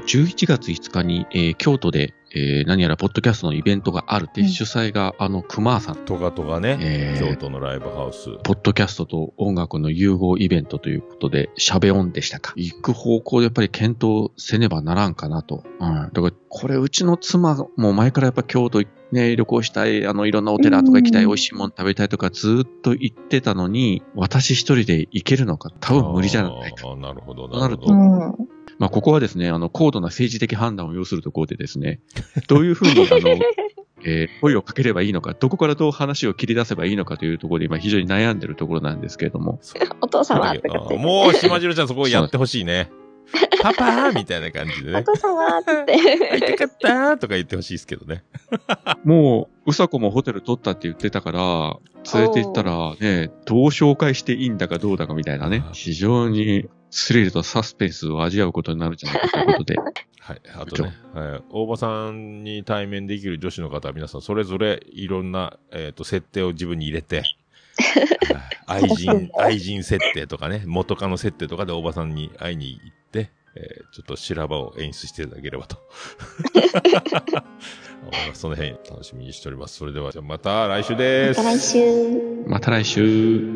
11月5日に、えー京都で、えー何やらポッドキャストのイベントがあるって、うん主催が、あの、熊さん、トガトガね、えー京都のライブハウス。ポッドキャストと音楽の融合イベントということで、シャベオンでしたか。行く方向でやっぱり検討せねばならんかなと。うん。だから、これ、うちの妻も前からやっぱ京都ね、旅行したい、あの、いろんなお寺とか行きたい、うん美味しいもの食べたいとかずーっと言ってたのに、私一人で行けるのか、多分無理じゃないか。なるほど、となるとなるほど。うん。まあ、ここはですね、あの、高度な政治的判断を要するところでですね、どういうふうに、あの、えー声をかければいいのか、どこからどう話を切り出せばいいのかというところで今非常に悩んでるところなんですけれども、お父様って。もう、島次郎ちゃんそこやってほしいね。パパーみたいな感じでね。お父様って会い言って。たかったーとか言ってほしいですけどね。もう、うさこもホテル取ったって言ってたから、連れて行ったらね、どう紹介していいんだかどうだかみたいなね非常にスリルとサスペンスを味わうことになるんじゃないかということで、はい。あとね、はい、大場さんに対面できる女子の方は皆さんそれぞれいろんな、えっ、と、設定を自分に入れて、はい愛人、愛人設定とかね、元カノ設定とかで大場さんに会いに行って、えーちょっと修羅場を演出していただければと。その辺楽しみにしております。それでは、じゃあまた来週です。また来週。また来週。